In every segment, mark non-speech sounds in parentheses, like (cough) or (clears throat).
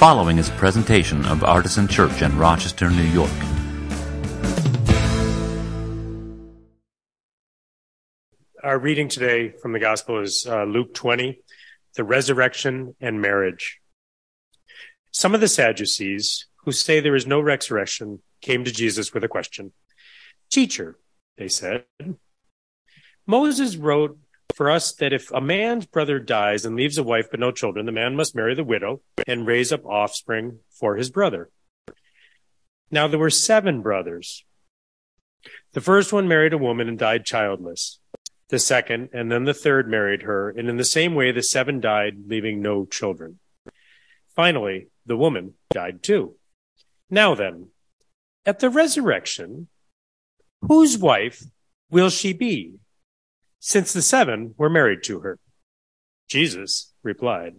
following is a presentation of Artisan Church in Rochester, New York. Our reading today from the Gospel is uh, Luke 20, the resurrection and marriage. Some of the Sadducees, who say there is no resurrection, came to Jesus with a question. Teacher, they said, Moses wrote for us that if a man's brother dies and leaves a wife but no children, the man must marry the widow and raise up offspring for his brother. Now there were seven brothers. The first one married a woman and died childless. The second and then the third married her, and in the same way the seven died, leaving no children. Finally, the woman died too. Now then, at the resurrection, whose wife will she be? Since the seven were married to her. Jesus replied,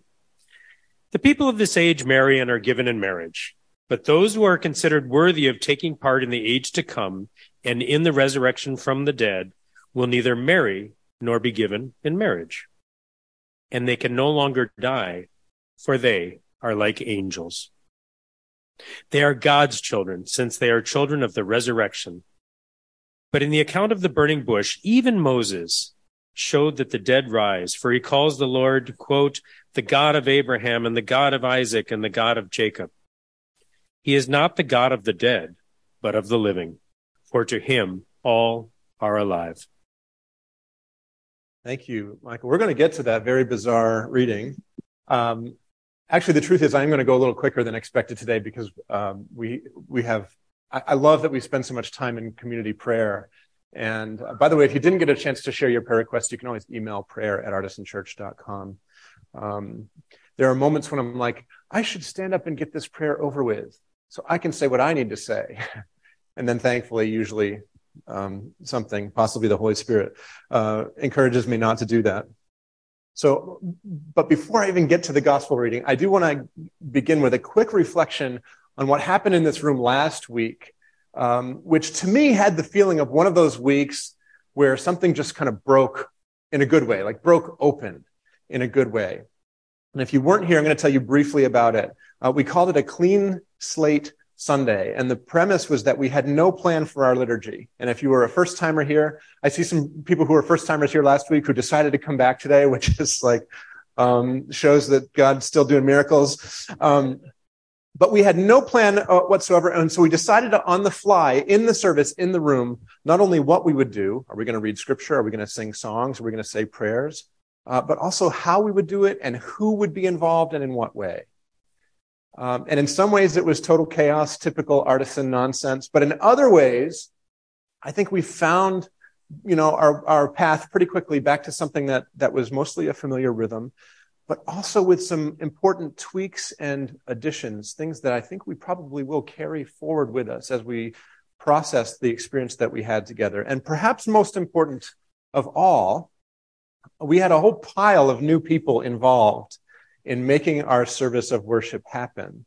The people of this age marry and are given in marriage, but those who are considered worthy of taking part in the age to come and in the resurrection from the dead will neither marry nor be given in marriage. And they can no longer die, for they are like angels. They are God's children, since they are children of the resurrection. But in the account of the burning bush, even Moses showed that the dead rise, for he calls the Lord, quote, the God of Abraham and the God of Isaac and the God of Jacob. He is not the God of the dead, but of the living, for to him all are alive. Thank you, Michael. We're going to get to that very bizarre reading. Um, actually, the truth is, I'm going to go a little quicker than expected today because um, we we have I, love that we spend so much time in community prayer. And uh, by the way, if you didn't get a chance to share your prayer request, you can always email prayer at artisanchurch.com. Um, there are moments when I'm like, I should stand up and get this prayer over with so I can say what I need to say. (laughs) and then thankfully, usually um, something, possibly the Holy Spirit, uh, encourages me not to do that. So, but before I even get to the gospel reading, I do want to begin with a quick reflection on what happened in this room last week, um, which to me had the feeling of one of those weeks where something just kind of broke in a good way, like broke open in a good way. And if you weren't here, I'm going to tell you briefly about it. Uh, we called it a clean slate Sunday. And the premise was that we had no plan for our liturgy. And if you were a first timer here, I see some people who were first timers here last week who decided to come back today, (laughs) which is like, um, shows that God's still doing miracles. Um, but we had no plan uh, whatsoever. And so we decided to, on the fly, in the service, in the room, not only what we would do. Are we going to read scripture? Are we going to sing songs? Are we going to say prayers? Uh, but also how we would do it and who would be involved and in what way. Um, and in some ways, it was total chaos, typical artisan nonsense. But in other ways, I think we found, you know, our, our path pretty quickly back to something that, that was mostly a familiar rhythm but also with some important tweaks and additions, things that I think we probably will carry forward with us as we process the experience that we had together. And perhaps most important of all, we had a whole pile of new people involved in making our service of worship happen.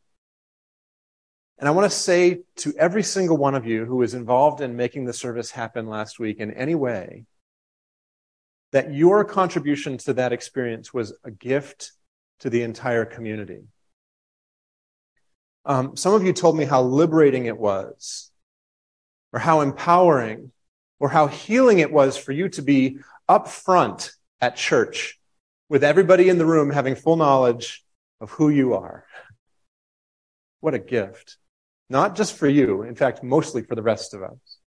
And I want to say to every single one of you who was involved in making the service happen last week in any way, that your contribution to that experience was a gift to the entire community. Um, some of you told me how liberating it was, or how empowering, or how healing it was for you to be up front at church with everybody in the room having full knowledge of who you are. What a gift. Not just for you, in fact, mostly for the rest of us.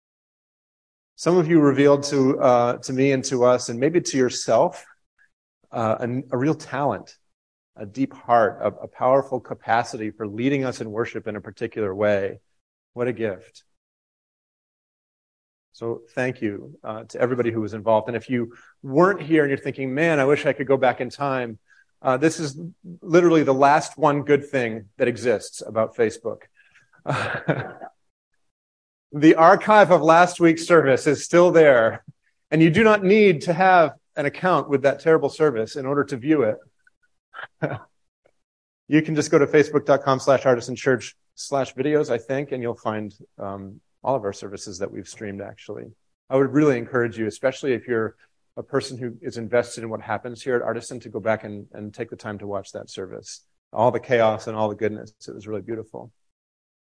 Some of you revealed to, uh, to me and to us, and maybe to yourself, uh, a, a, real talent, a deep heart, a, a powerful capacity for leading us in worship in a particular way. What a gift. So thank you uh, to everybody who was involved. And if you weren't here and you're thinking, man, I wish I could go back in time, uh, this is literally the last one good thing that exists about Facebook. (laughs) The archive of last week's service is still there, and you do not need to have an account with that terrible service in order to view it. (laughs) you can just go to facebook.com slash artisan church slash videos, I think, and you'll find um, all of our services that we've streamed, actually. I would really encourage you, especially if you're a person who is invested in what happens here at Artisan, to go back and, and take the time to watch that service. all the chaos and all the goodness. It was really beautiful.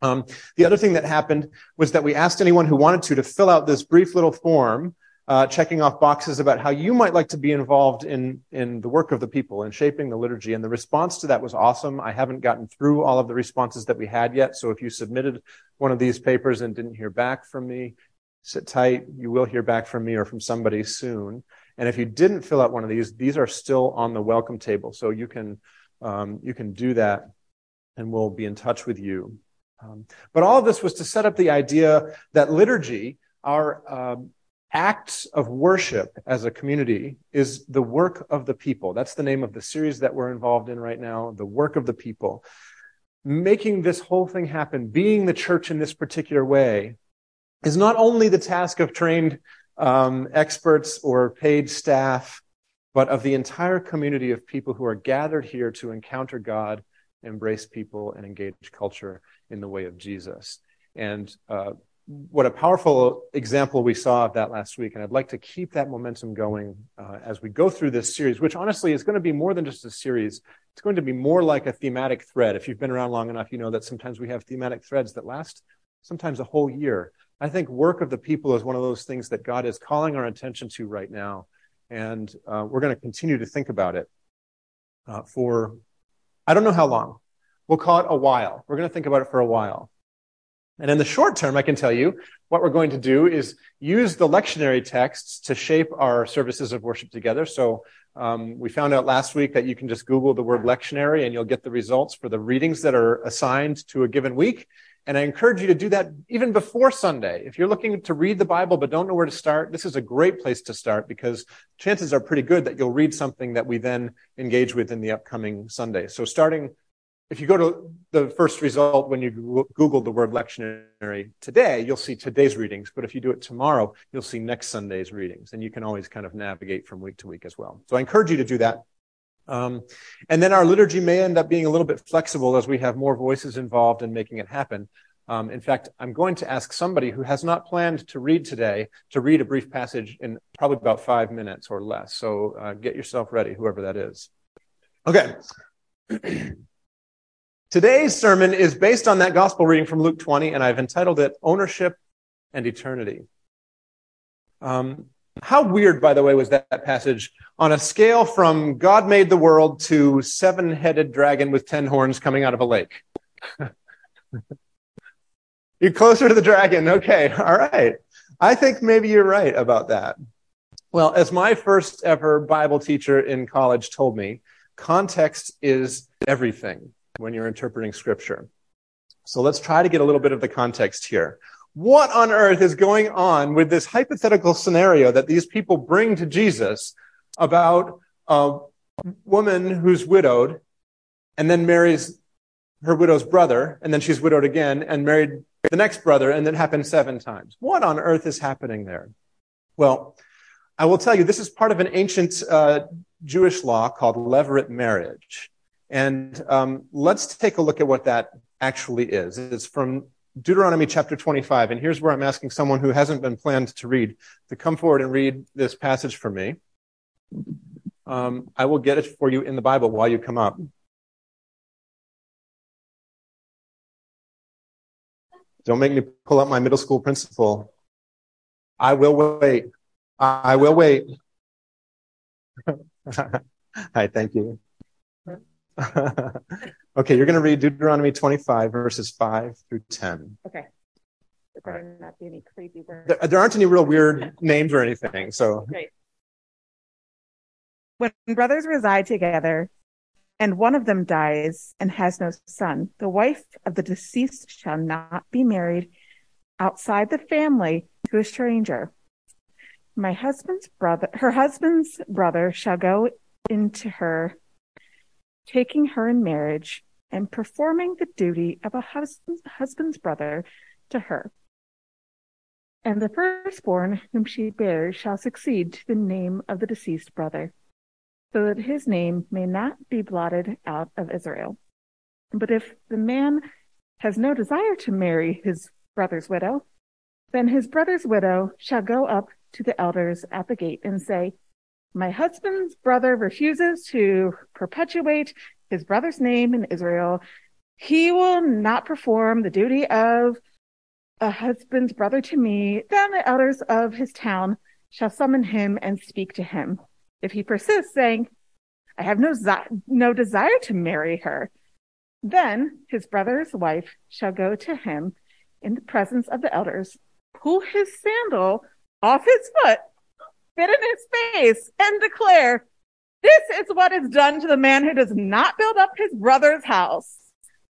Um, the other thing that happened was that we asked anyone who wanted to to fill out this brief little form, uh, checking off boxes about how you might like to be involved in in the work of the people and shaping the liturgy. And the response to that was awesome. I haven't gotten through all of the responses that we had yet. So if you submitted one of these papers and didn't hear back from me, sit tight. You will hear back from me or from somebody soon. And if you didn't fill out one of these, these are still on the welcome table. So you can, um, you can do that and we'll be in touch with you. Um, but all of this was to set up the idea that liturgy, our um, acts of worship as a community, is the work of the people. That's the name of the series that we're involved in right now, the work of the people. Making this whole thing happen, being the church in this particular way, is not only the task of trained um, experts or paid staff, but of the entire community of people who are gathered here to encounter God, embrace people, and engage culture in the way of Jesus. And uh, what a powerful example we saw of that last week. And I'd like to keep that momentum going uh, as we go through this series, which honestly is going to be more than just a series. It's going to be more like a thematic thread. If you've been around long enough, you know that sometimes we have thematic threads that last sometimes a whole year. I think work of the people is one of those things that God is calling our attention to right now. And uh, we're going to continue to think about it uh, for, I don't know how long. We'll call it a while. We're going to think about it for a while. And in the short term, I can tell you what we're going to do is use the lectionary texts to shape our services of worship together. So um, we found out last week that you can just Google the word lectionary and you'll get the results for the readings that are assigned to a given week. And I encourage you to do that even before Sunday. If you're looking to read the Bible but don't know where to start, this is a great place to start because chances are pretty good that you'll read something that we then engage with in the upcoming Sunday. So starting, if you go to the first result when you Google the word lectionary today, you'll see today's readings. But if you do it tomorrow, you'll see next Sunday's readings. And you can always kind of navigate from week to week as well. So I encourage you to do that. Um, and then our liturgy may end up being a little bit flexible as we have more voices involved in making it happen. Um, in fact, I'm going to ask somebody who has not planned to read today to read a brief passage in probably about five minutes or less. So uh, get yourself ready, whoever that is. Okay. (clears throat) Today's sermon is based on that gospel reading from Luke 20, and I've entitled it Ownership and Eternity. Um, how weird, by the way, was that passage on a scale from God made the world to seven headed dragon with ten horns coming out of a lake? (laughs) you're closer to the dragon. Okay. All right. I think maybe you're right about that. Well, as my first ever Bible teacher in college told me, context is everything when you're interpreting scripture. So let's try to get a little bit of the context here what on earth is going on with this hypothetical scenario that these people bring to Jesus about a woman who's widowed and then marries her widow's brother, and then she's widowed again and married the next brother, and then happened seven times. What on earth is happening there? Well, I will tell you, this is part of an ancient uh, Jewish law called levirate marriage. And um, let's take a look at what that actually is. It's from Deuteronomy chapter 25. And here's where I'm asking someone who hasn't been planned to read to come forward and read this passage for me. Um, I will get it for you in the Bible while you come up. Don't make me pull up my middle school principal. I will wait. I will wait. (laughs) Hi, thank you. (laughs) Okay, you're going to read Deuteronomy 25, verses 5 through 10. Okay. There better right. not be any crazy words. There, there, aren't any real weird names or anything, so. Great. When brothers reside together and one of them dies and has no son, the wife of the deceased shall not be married outside the family to a stranger. My husband's brother, her husband's brother shall go into her, taking her in marriage and performing the duty of a husband's, brother to her. And the firstborn whom she bears shall succeed to the name of the deceased brother, so that his name may not be blotted out of Israel. But if the man has no desire to marry his brother's widow, then his brother's widow shall go up to the elders at the gate and say, My husband's brother refuses to perpetuate his brother's name in Israel, he will not perform the duty of a husband's brother to me, then the elders of his town shall summon him and speak to him. If he persists, saying, I have no, no desire to marry her, then his brother's wife shall go to him in the presence of the elders, pull his sandal off his foot, spit in his face, and declare, This is what is done to the man who does not build up his brother's house.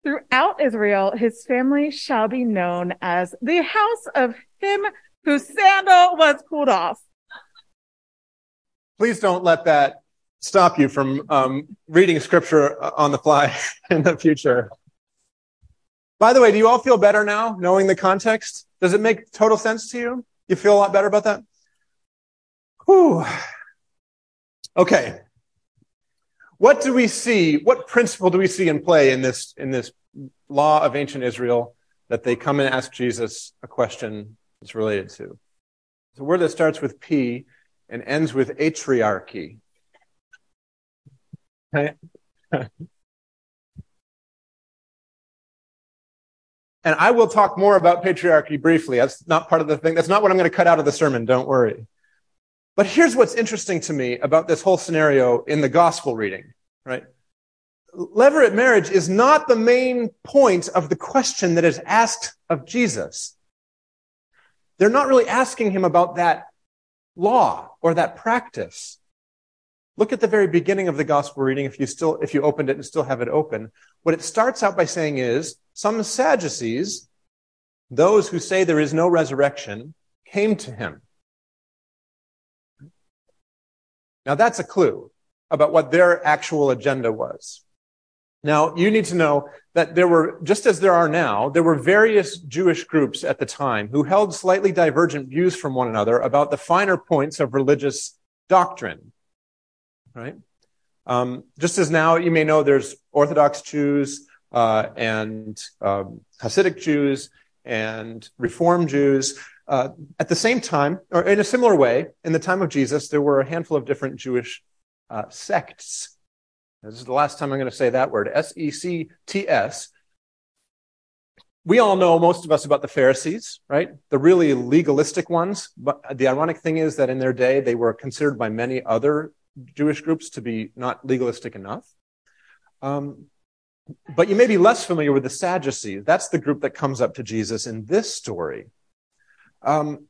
Throughout Israel, his family shall be known as the house of him whose sandal was pulled off. Please don't let that stop you from um, reading scripture on the fly (laughs) in the future. By the way, do you all feel better now knowing the context? Does it make total sense to you? You feel a lot better about that? Whew. Okay. What do we see? What principle do we see in play in this, in this law of ancient Israel that they come and ask Jesus a question that's related to? It's a word that starts with P and ends with atriarchy. (laughs) And I will talk more about patriarchy briefly. That's not part of the thing. That's not what I'm going to cut out of the sermon. Don't worry. But here's what's interesting to me about this whole scenario in the gospel reading, right? Levirate marriage is not the main point of the question that is asked of Jesus. They're not really asking him about that law or that practice. Look at the very beginning of the gospel reading if you still, if you opened it and still have it open. What it starts out by saying is, some Sadducees, those who say there is no resurrection, came to him. Now that's a clue about what their actual agenda was. Now, you need to know that there were, just as there are now, there were various Jewish groups at the time who held slightly divergent views from one another about the finer points of religious doctrine right? Um, just as now you may know there's Orthodox Jews uh, and um, Hasidic Jews and Reform Jews. Uh, at the same time, or in a similar way, in the time of Jesus, there were a handful of different Jewish uh, sects. This is the last time I'm going to say that word S E C T S. We all know, most of us, about the Pharisees, right? The really legalistic ones. But the ironic thing is that in their day, they were considered by many other Jewish groups to be not legalistic enough. Um, but you may be less familiar with the Sadducees. That's the group that comes up to Jesus in this story. Um,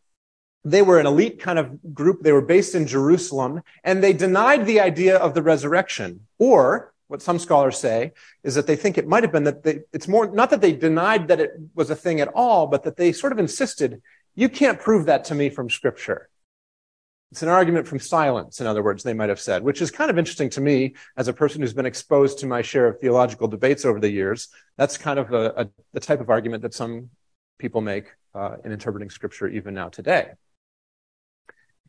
they were an elite kind of group. They were based in Jerusalem, and they denied the idea of the resurrection. Or, what some scholars say, is that they think it might have been that they, it's more, not that they denied that it was a thing at all, but that they sort of insisted, you can't prove that to me from scripture. It's an argument from silence, in other words, they might have said, which is kind of interesting to me as a person who's been exposed to my share of theological debates over the years. That's kind of a, a the type of argument that some people make in interpreting scripture even now today.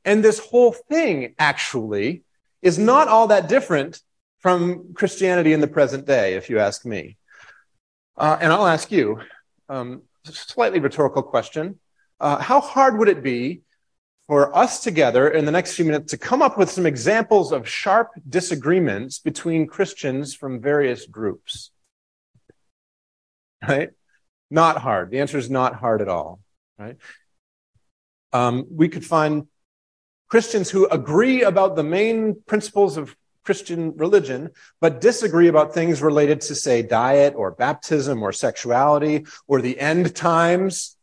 And this whole thing actually is not all that different from Christianity in the present day, if you ask me. Uh, and I'll ask you, um, slightly rhetorical question. Uh, how hard would it be for us together in the next few minutes to come up with some examples of sharp disagreements between Christians from various groups. Right? Not hard. The answer is not hard at all. Right? Um, we could find Christians who agree about the main principles of Christian religion, but disagree about things related to, say, diet or baptism or sexuality or the end times.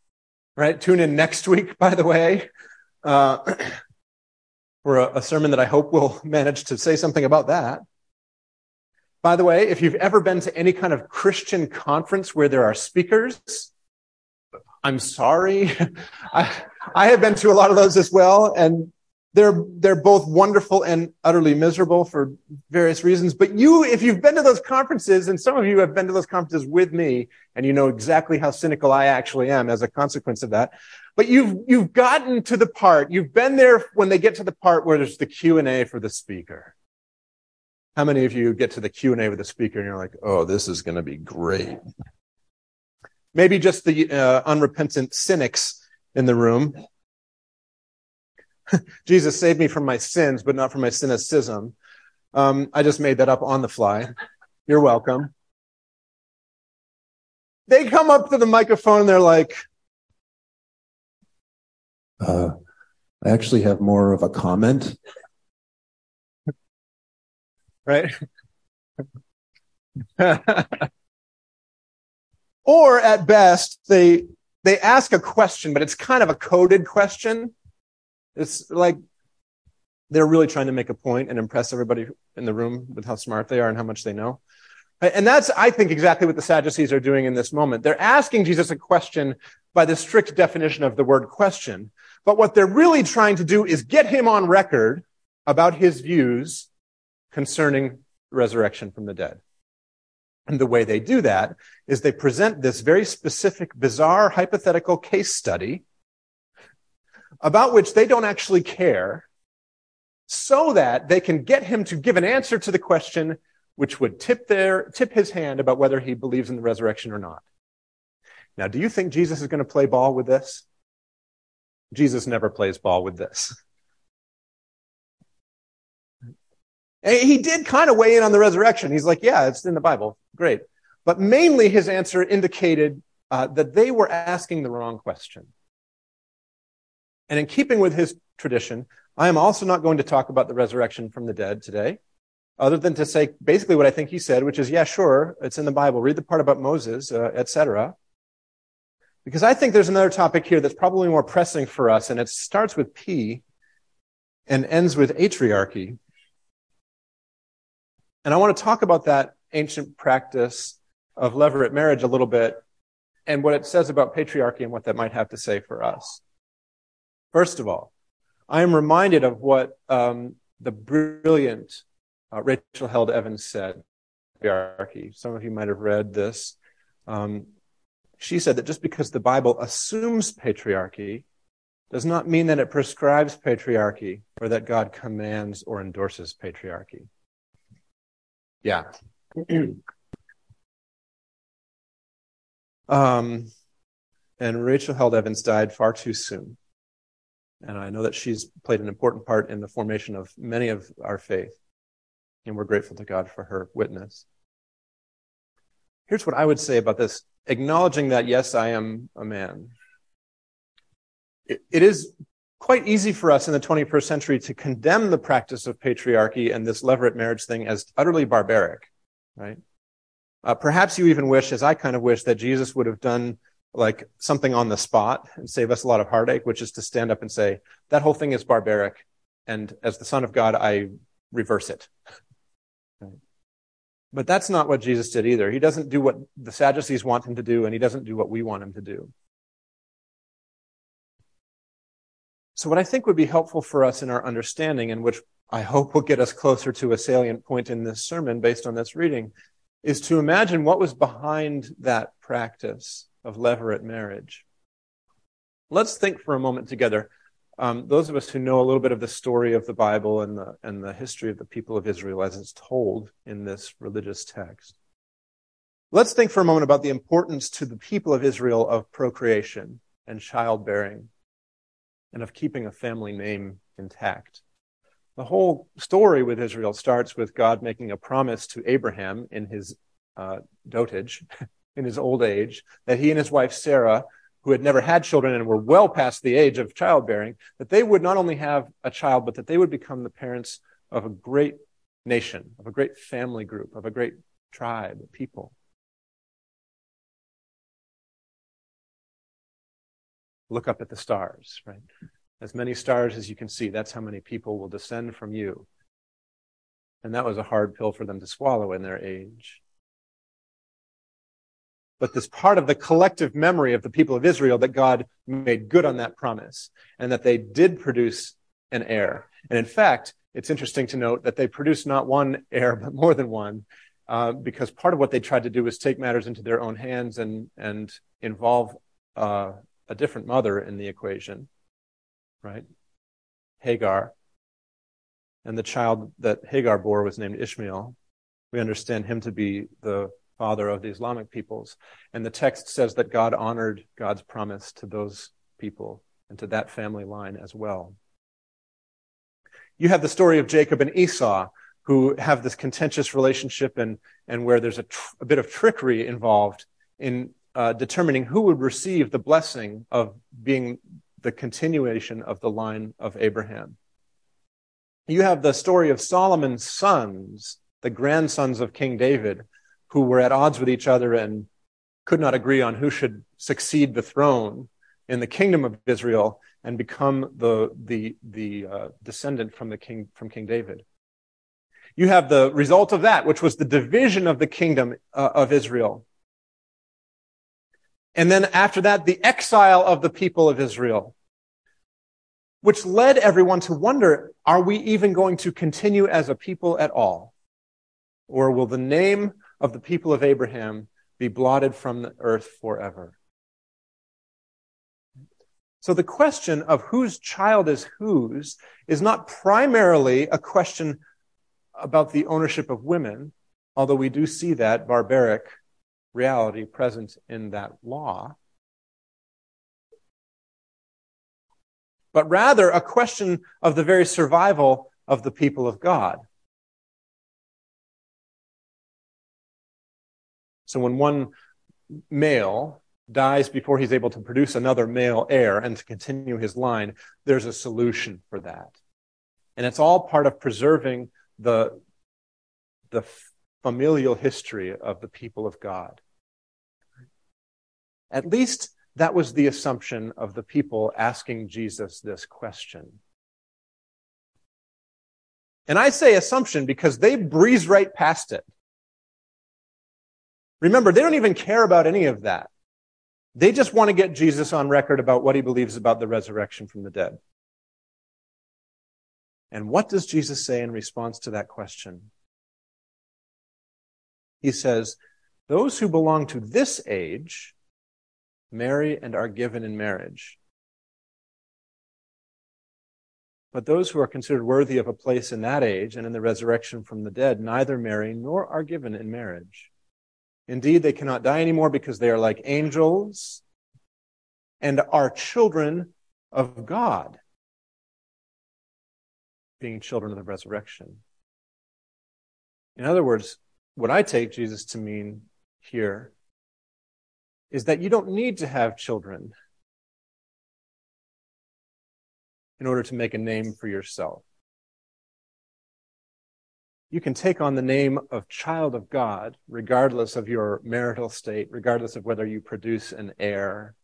Right? Tune in next week, by the way uh, (clears throat) for a, a sermon that I hope will (laughs) manage to say something about that. By the way, if you've ever been to any kind of Christian conference where there are speakers, I'm sorry. (laughs) I, I have been to a lot of those as well, and they're they're both wonderful and utterly miserable for various reasons. But you, if you've been to those conferences, and some of you have been to those conferences with me, and you know exactly how cynical I actually am as a consequence of that. But you've you've gotten to the part, you've been there when they get to the part where there's the Q and A for the speaker. How many of you get to the Q and A with the speaker and you're like, "Oh, this is going to be great." Maybe just the uh, unrepentant cynics in the room (laughs) Jesus saved me from my sins, but not from my cynicism. Um, I just made that up on the fly. You're welcome. They come up to the microphone and they're like, uh, I actually have more of a comment. Right? (laughs) or at best, they they ask a question, but it's kind of a coded question. It's like they're really trying to make a point and impress everybody in the room with how smart they are and how much they know. And that's, I think, exactly what the Sadducees are doing in this moment. They're asking Jesus a question by the strict definition of the word question. But what they're really trying to do is get him on record about his views concerning resurrection from the dead. And the way they do that is they present this very specific, bizarre, hypothetical case study about which they don't actually care so that they can get him to give an answer to the question which would tip their, tip his hand about whether he believes in the resurrection or not. Now, do you think Jesus is going to play ball with this? Jesus never plays ball with this. He did kind of weigh in on the resurrection. He's like, yeah, it's in the Bible. Great. But mainly his answer indicated uh, that they were asking the wrong question. And in keeping with his tradition, I am also not going to talk about the resurrection from the dead today, other than to say basically what I think he said, which is, yeah, sure, it's in the Bible. Read the part about Moses, uh, etc. Because I think there's another topic here that's probably more pressing for us, and it starts with P and ends with atriarchy. And I want to talk about that ancient practice of levirate marriage a little bit and what it says about patriarchy and what that might have to say for us. First of all, I am reminded of what um, the brilliant uh, Rachel Held Evans said. Patriarchy. Some of you might have read this. Um, she said that just because the Bible assumes patriarchy does not mean that it prescribes patriarchy or that God commands or endorses patriarchy. Yeah. (clears throat) um, and Rachel Held Evans died far too soon. And I know that she's played an important part in the formation of many of our faith. And we're grateful to God for her witness. Here's what I would say about this acknowledging that, yes, I am a man. it, it is quite easy for us in the 21st century to condemn the practice of patriarchy and this levirate marriage thing as utterly barbaric, right? Uh, perhaps you even wish, as I kind of wish, that Jesus would have done like something on the spot and save us a lot of heartache, which is to stand up and say, that whole thing is barbaric. And as the son of God, I reverse it. (laughs) But that's not what Jesus did either. He doesn't do what the Sadducees want him to do, and he doesn't do what we want him to do. So, what I think would be helpful for us in our understanding, and which I hope will get us closer to a salient point in this sermon based on this reading, is to imagine what was behind that practice of levirate marriage. Let's think for a moment together um, those of us who know a little bit of the story of the Bible and the, and the history of the people of Israel as it's told in this religious text. Let's think for a moment about the importance to the people of Israel of procreation and childbearing and of keeping a family name intact. The whole story with Israel starts with God making a promise to Abraham in his uh, dotage, (laughs) in his old age, that he and his wife Sarah who had never had children and were well past the age of childbearing, that they would not only have a child, but that they would become the parents of a great nation, of a great family group, of a great tribe, people. Look up at the stars, right? As many stars as you can see, that's how many people will descend from you. And that was a hard pill for them to swallow in their age but this part of the collective memory of the people of Israel that God made good on that promise and that they did produce an heir. And in fact, it's interesting to note that they produced not one heir, but more than one, uh, because part of what they tried to do was take matters into their own hands and, and involve uh, a different mother in the equation, right? Hagar. And the child that Hagar bore was named Ishmael. We understand him to be the father of the Islamic peoples. And the text says that God honored God's promise to those people and to that family line as well. You have the story of Jacob and Esau, who have this contentious relationship and, and where there's a, tr- a bit of trickery involved in uh, determining who would receive the blessing of being the continuation of the line of Abraham. You have the story of Solomon's sons, the grandsons of King David, who were at odds with each other and could not agree on who should succeed the throne in the kingdom of Israel and become the, the, the uh, descendant from, the king, from King David. You have the result of that, which was the division of the kingdom uh, of Israel. And then after that, the exile of the people of Israel, which led everyone to wonder, are we even going to continue as a people at all? Or will the name of the people of Abraham be blotted from the earth forever? So the question of whose child is whose is not primarily a question about the ownership of women, although we do see that barbaric reality present in that law. But rather a question of the very survival of the people of God. So when one male dies before he's able to produce another male heir and to continue his line, there's a solution for that. And it's all part of preserving the, the familial history of the people of God. At least that was the assumption of the people asking Jesus this question. And I say assumption because they breeze right past it. Remember, they don't even care about any of that. They just want to get Jesus on record about what he believes about the resurrection from the dead. And what does Jesus say in response to that question? He says, Those who belong to this age marry and are given in marriage. But those who are considered worthy of a place in that age and in the resurrection from the dead neither marry nor are given in marriage. Indeed, they cannot die anymore because they are like angels and are children of God, being children of the resurrection. In other words, what I take Jesus to mean here is that you don't need to have children in order to make a name for yourself. You can take on the name of child of God, regardless of your marital state, regardless of whether you produce an heir.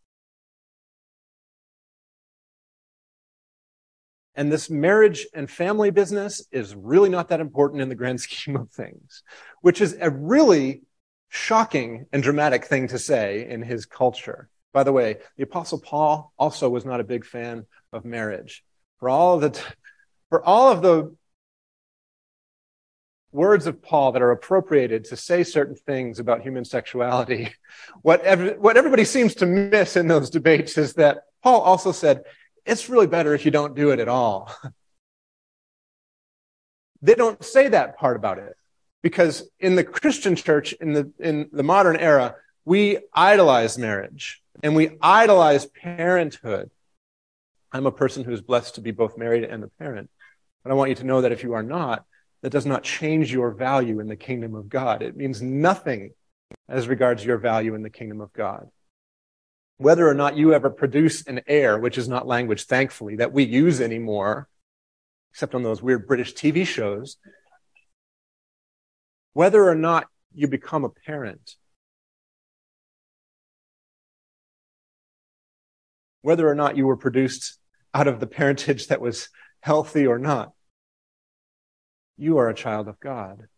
And this marriage and family business is really not that important in the grand (laughs) scheme of things, which is a really shocking and dramatic thing to say in his culture. By the way, the apostle Paul also was not a big fan of marriage. For all of the, for all of the words of Paul that are appropriated to say certain things about human sexuality, (laughs) what, every, what everybody seems to miss in those debates is that Paul also said, it's really better if you don't do it at all. (laughs) they don't say that part about it because in the Christian church, in the, in the modern era, we idolize marriage and we idolize parenthood. I'm a person who's blessed to be both married and a parent. But I want you to know that if you are not, that does not change your value in the kingdom of God. It means nothing as regards your value in the kingdom of God. Whether or not you ever produce an heir, which is not language, thankfully, that we use anymore, except on those weird British TV shows, whether or not you become a parent, whether or not you were produced out of the parentage that was healthy or not, you are a child of God.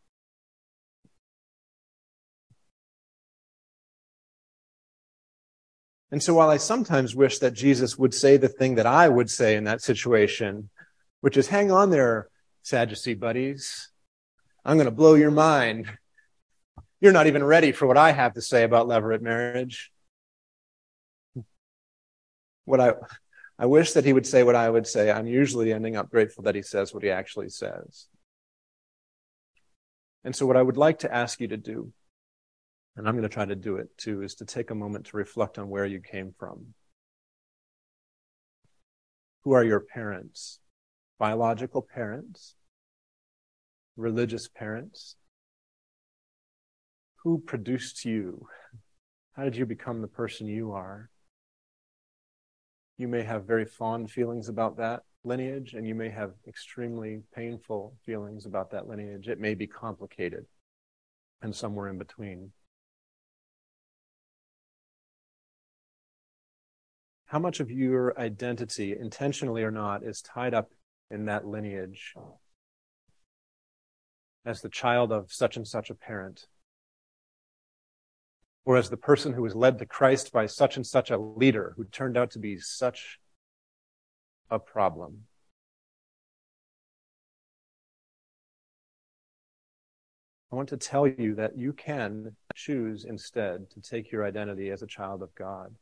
And so while I sometimes wish that Jesus would say the thing that I would say in that situation, which is hang on there, Sadducee buddies. I'm going to blow your mind. You're not even ready for what I have to say about levirate marriage. What I, I wish that he would say what I would say. I'm usually ending up grateful that he says what he actually says. And so what I would like to ask you to do, and I'm going to try to do it too, is to take a moment to reflect on where you came from. Who are your parents? Biological parents? Religious parents? Who produced you? How did you become the person you are? You may have very fond feelings about that lineage, and you may have extremely painful feelings about that lineage. It may be complicated and somewhere in between. How much of your identity, intentionally or not, is tied up in that lineage as the child of such and such a parent? Or as the person who was led to Christ by such and such a leader who turned out to be such a problem? I want to tell you that you can choose instead to take your identity as a child of God.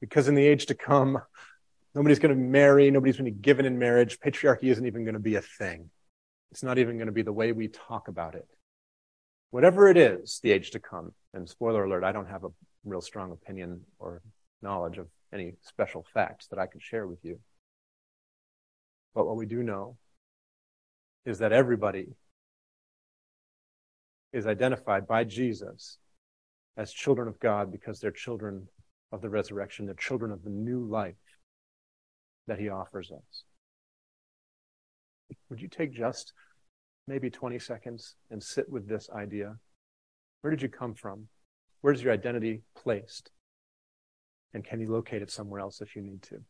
Because in the age to come, (laughs) nobody's going to marry, nobody's going to be given in marriage. Patriarchy isn't even going to be a thing. It's not even going to be the way we talk about it. Whatever it is, the age to come, and spoiler alert, I don't have a real strong opinion or knowledge of any special facts that I can share with you. But what we do know is that everybody is identified by Jesus as children of God because they're children of the resurrection. They're children of the new life that he offers us. Would you take just maybe 20 seconds and sit with this idea? Where did you come from? Where's your identity placed? And can you locate it somewhere else if you need to?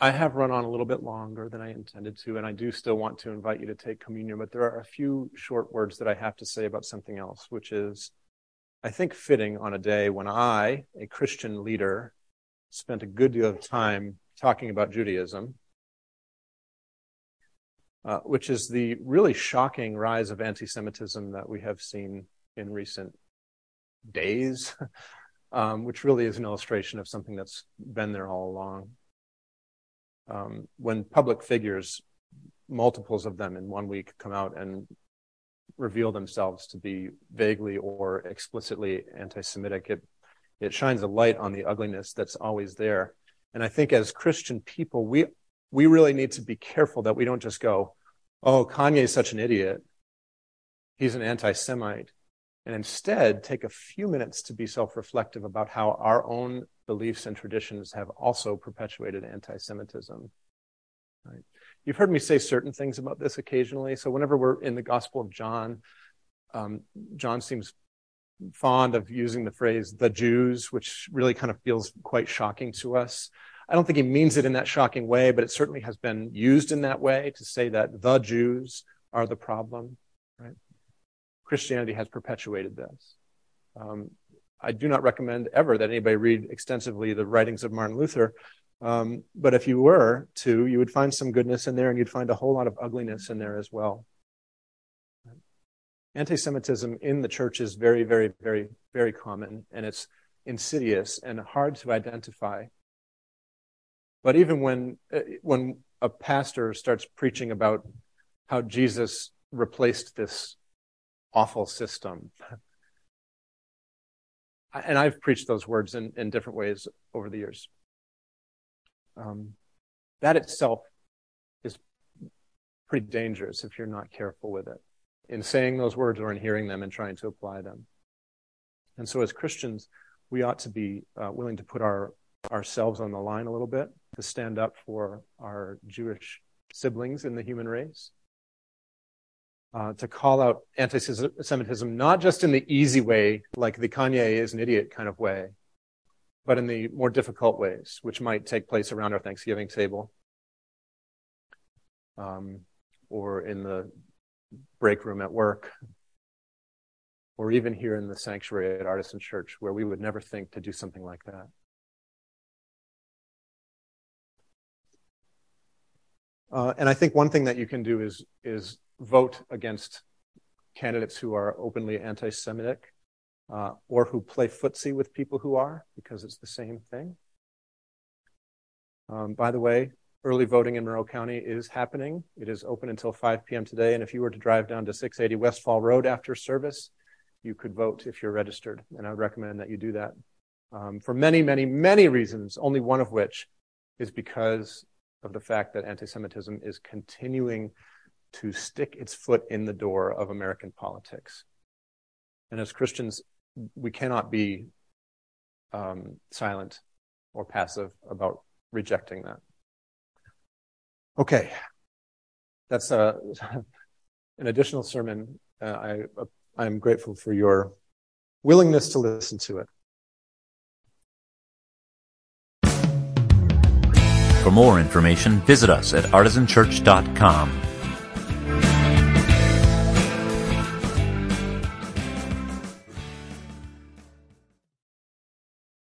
I have run on a little bit longer than I intended to, and I do still want to invite you to take communion, but there are a few short words that I have to say about something else, which is, I think, fitting on a day when I, a Christian leader, spent a good deal of time talking about Judaism, uh, which is the really shocking rise of anti Semitism that we have seen in recent days. (laughs) um, which really is an illustration of something that's been there all along. Um, when public figures, multiples of them in one week, come out and reveal themselves to be vaguely or explicitly anti-Semitic, it it shines a light on the ugliness that's always there. And I think as Christian people, we we really need to be careful that we don't just go, "Oh, Kanye is such an idiot. He's an anti-Semite." And instead take a few minutes to be self reflective about how our own beliefs and traditions have also perpetuated anti Semitism. Right? You've heard me say certain things about this occasionally. So, whenever we're in the Gospel of John, um, John seems fond of using the phrase the Jews, which really kind of feels quite shocking to us. I don't think he means it in that shocking way, but it certainly has been used in that way to say that the Jews are the problem. Christianity has perpetuated this. Um, I do not recommend ever that anybody read extensively the writings of Martin Luther. Um, but if you were to, you would find some goodness in there and you'd find a whole lot of ugliness in there as well. Anti Semitism in the church is very, very, very, very common and it's insidious and hard to identify. But even when, uh, when a pastor starts preaching about how Jesus replaced this awful system. and I've preached those words in, in different ways over the years. Um, that itself is pretty dangerous if you're not careful with it in saying those words or in hearing them and trying to apply them. And so as Christians, we ought to be uh, willing to put our ourselves on the line a little bit to stand up for our Jewish siblings in the human race uh, to call out anti-Semitism, not just in the easy way, like the Kanye is an idiot kind of way, but in the more difficult ways, which might take place around our Thanksgiving table, um, or in the break room at work, or even here in the sanctuary at Artisan Church, where we would never think to do something like that. Uh, and I think one thing that you can do is is vote against candidates who are openly anti-Semitic uh, or who play footsie with people who are, because it's the same thing. Um, by the way, early voting in Monroe County is happening. It is open until 5 p.m. today, and if you were to drive down to 680 Westfall Road after service, you could vote if you're registered, and I would recommend that you do that um, for many, many, many reasons, only one of which is because of the fact that anti-Semitism is continuing to stick its foot in the door of American politics. And as Christians, we cannot be um, silent or passive about rejecting that. Okay, that's a, (laughs) an additional sermon. Uh, I I'm grateful for your willingness to listen to it. For more information, visit us at artisanchurch.com